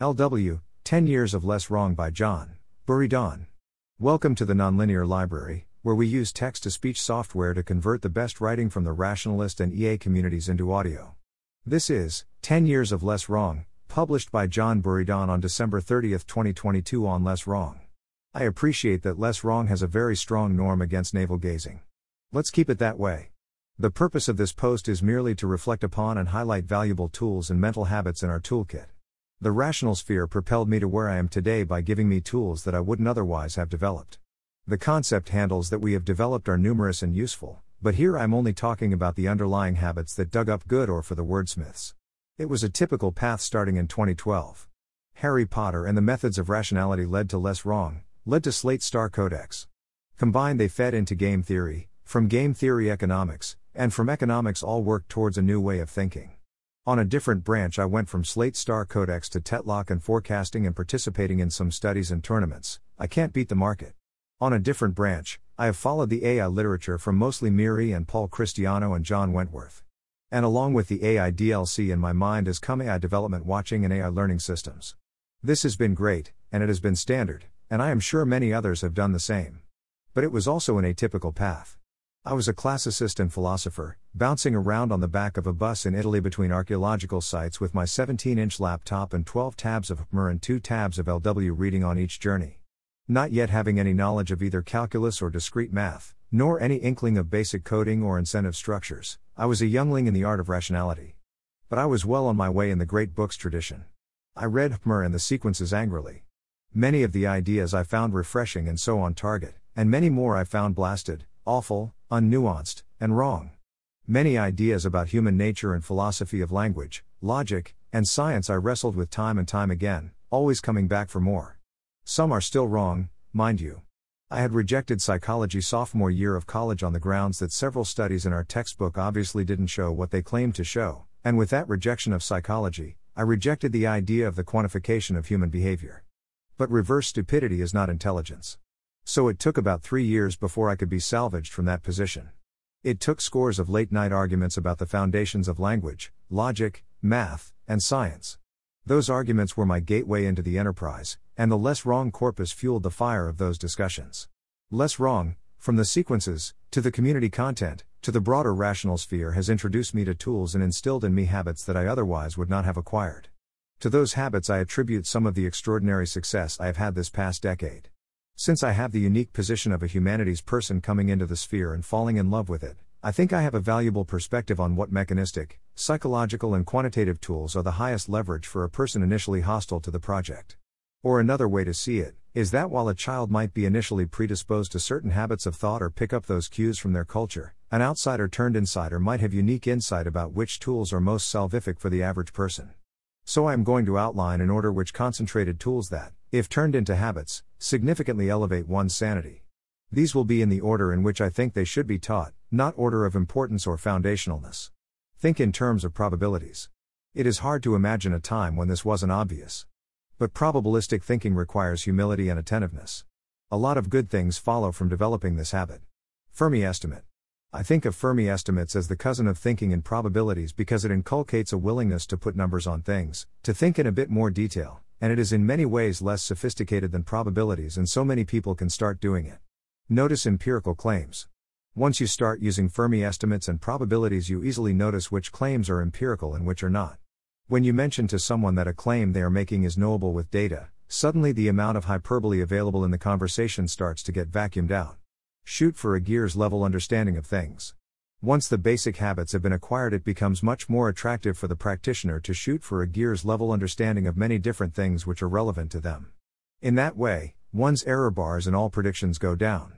LW 10 Years of Less Wrong by John Buridan. Welcome to the Nonlinear Library, where we use text to speech software to convert the best writing from the rationalist and EA communities into audio. This is 10 Years of Less Wrong, published by John Buridan on December 30, 2022 on Less Wrong. I appreciate that Less Wrong has a very strong norm against navel gazing. Let's keep it that way. The purpose of this post is merely to reflect upon and highlight valuable tools and mental habits in our toolkit. The rationalsphere propelled me to where I am today by giving me tools that I wouldn't otherwise have developed. The concept handles that we have developed are numerous and useful, but here I'm only talking about the underlying habits that dug up good ore for the wordsmiths. It was a typical path starting in 2012. Harry Potter and the methods of rationality led to less wrong, led to Slate Star Codex. Combined, they fed into game theory, from game theory economics, and from economics all worked towards a new way of thinking. On a different branch, I went from Slate Star Codex to Tetlock and forecasting and participating in some studies and tournaments. I can't beat the market. On a different branch, I have followed the AI literature from mostly MIRI and Paul Christiano and John Wentworth. And along with the AI DLC in my mind has come AI development watching and AI learning systems. This has been great, and it has been standard, and I am sure many others have done the same. But it was also an atypical path. I was a classicist and philosopher, bouncing around on the back of a bus in Italy between archaeological sites with my 17 inch laptop and 12 tabs of HMR and 2 tabs of LW reading on each journey. Not yet having any knowledge of either calculus or discrete math, nor any inkling of basic coding or incentive structures, I was a youngling in the art of rationality. But I was well on my way in the great books tradition. I read HMR and the sequences angrily. Many of the ideas I found refreshing and so on target, and many more I found blasted, awful, unnuanced, and wrong. Many ideas about human nature and philosophy of language, logic, and science I wrestled with time and time again, always coming back for more. Some are still wrong, mind you. I had rejected psychology sophomore year of college on the grounds that several studies in our textbook obviously didn't show what they claimed to show, and with that rejection of psychology, I rejected the idea of the quantification of human behavior. But reverse stupidity is not intelligence. So it took about three years before I could be salvaged from that position. It took scores of late night arguments about the foundations of language, logic, math, and science. Those arguments were my gateway into the enterprise, and the less wrong corpus fueled the fire of those discussions. Less wrong, from the sequences, to the community content, to the broader rationalsphere, has introduced me to tools and instilled in me habits that I otherwise would not have acquired. To those habits, I attribute some of the extraordinary success I have had this past decade. Since I have the unique position of a humanities person coming into the sphere and falling in love with it, I think I have a valuable perspective on what mechanistic, psychological, and quantitative tools are the highest leverage for a person initially hostile to the project. Or another way to see it is that while a child might be initially predisposed to certain habits of thought or pick up those cues from their culture, an outsider turned insider might have unique insight about which tools are most salvific for the average person. So I am going to outline in order which concentrated tools that, if turned into habits, significantly elevate one's sanity. These will be in the order in which I think they should be taught, not order of importance or foundationalness. Think in terms of probabilities. It is hard to imagine a time when this wasn't obvious. But probabilistic thinking requires humility and attentiveness. A lot of good things follow from developing this habit. Fermi estimate. I think of Fermi estimates as the cousin of thinking in probabilities because it inculcates a willingness to put numbers on things, to think in a bit more detail, and it is in many ways less sophisticated than probabilities, and so many people can start doing it. Notice empirical claims. Once you start using Fermi estimates and probabilities, you easily notice which claims are empirical and which are not. When you mention to someone that a claim they are making is knowable with data, suddenly the amount of hyperbole available in the conversation starts to get vacuumed out. Shoot for a gears level understanding of things. Once the basic habits have been acquired, it becomes much more attractive for the practitioner to shoot for a gears level understanding of many different things which are relevant to them. In that way, one's error bars and all predictions go down.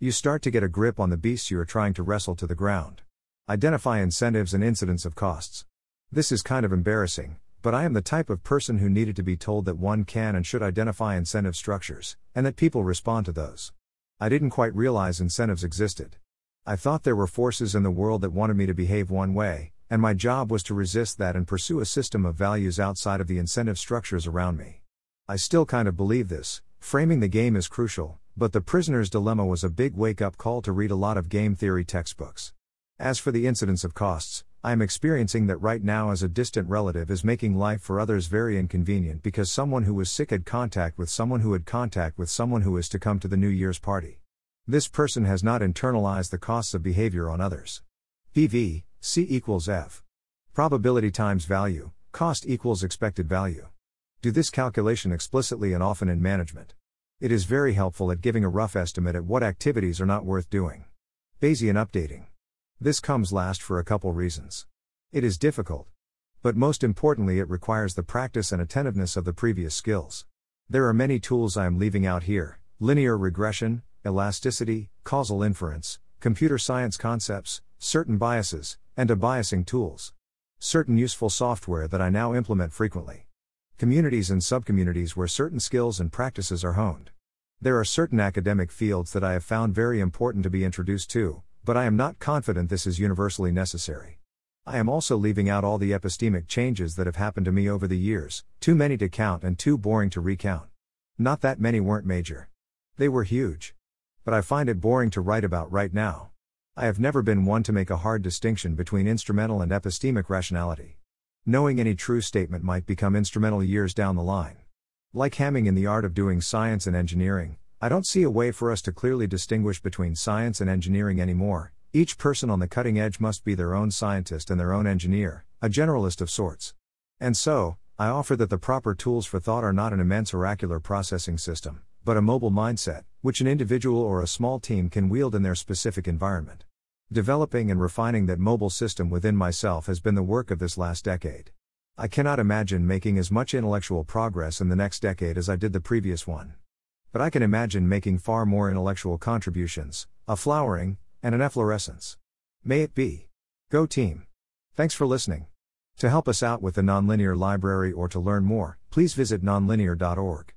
You start to get a grip on the beasts you are trying to wrestle to the ground. Identify incentives and incidence of costs. This is kind of embarrassing, but I am the type of person who needed to be told that one can and should identify incentive structures, and that people respond to those. I didn't quite realize incentives existed. I thought there were forces in the world that wanted me to behave one way, and my job was to resist that and pursue a system of values outside of the incentive structures around me. I still kind of believe this, framing the game is crucial, but The Prisoner's Dilemma was a big wake up call to read a lot of game theory textbooks. As for the incidence of costs, I am experiencing that right now as a distant relative is making life for others very inconvenient because someone who was sick had contact with someone who had contact with someone who is to come to the New Year's party. This person has not internalized the costs of behavior on others. PV, C equals F. Probability times value, cost equals expected value. Do this calculation explicitly and often in management. It is very helpful at giving a rough estimate at what activities are not worth doing. Bayesian updating. This comes last for a couple reasons. It is difficult. But most importantly, it requires the practice and attentiveness of the previous skills. There are many tools I am leaving out here linear regression, elasticity, causal inference, computer science concepts, certain biases, and debiasing tools. Certain useful software that I now implement frequently. Communities and subcommunities where certain skills and practices are honed. There are certain academic fields that I have found very important to be introduced to, but I am not confident this is universally necessary. I am also leaving out all the epistemic changes that have happened to me over the years, too many to count and too boring to recount. Not that many weren't major. They were huge. But I find it boring to write about right now. I have never been one to make a hard distinction between instrumental and epistemic rationality. Knowing any true statement might become instrumental years down the line. Like Hamming in the art of doing science and engineering, I don't see a way for us to clearly distinguish between science and engineering anymore. Each person on the cutting edge must be their own scientist and their own engineer, a generalist of sorts. And so, I offer that the proper tools for thought are not an immense oracular processing system, but a mobile mindset, which an individual or a small team can wield in their specific environment. Developing and refining that mobile system within myself has been the work of this last decade. I cannot imagine making as much intellectual progress in the next decade as I did the previous one. But I can imagine making far more intellectual contributions, a flowering, and an efflorescence. May it be. Go team. Thanks for listening. To help us out with the Nonlinear Library or to learn more, please visit nonlinear.org.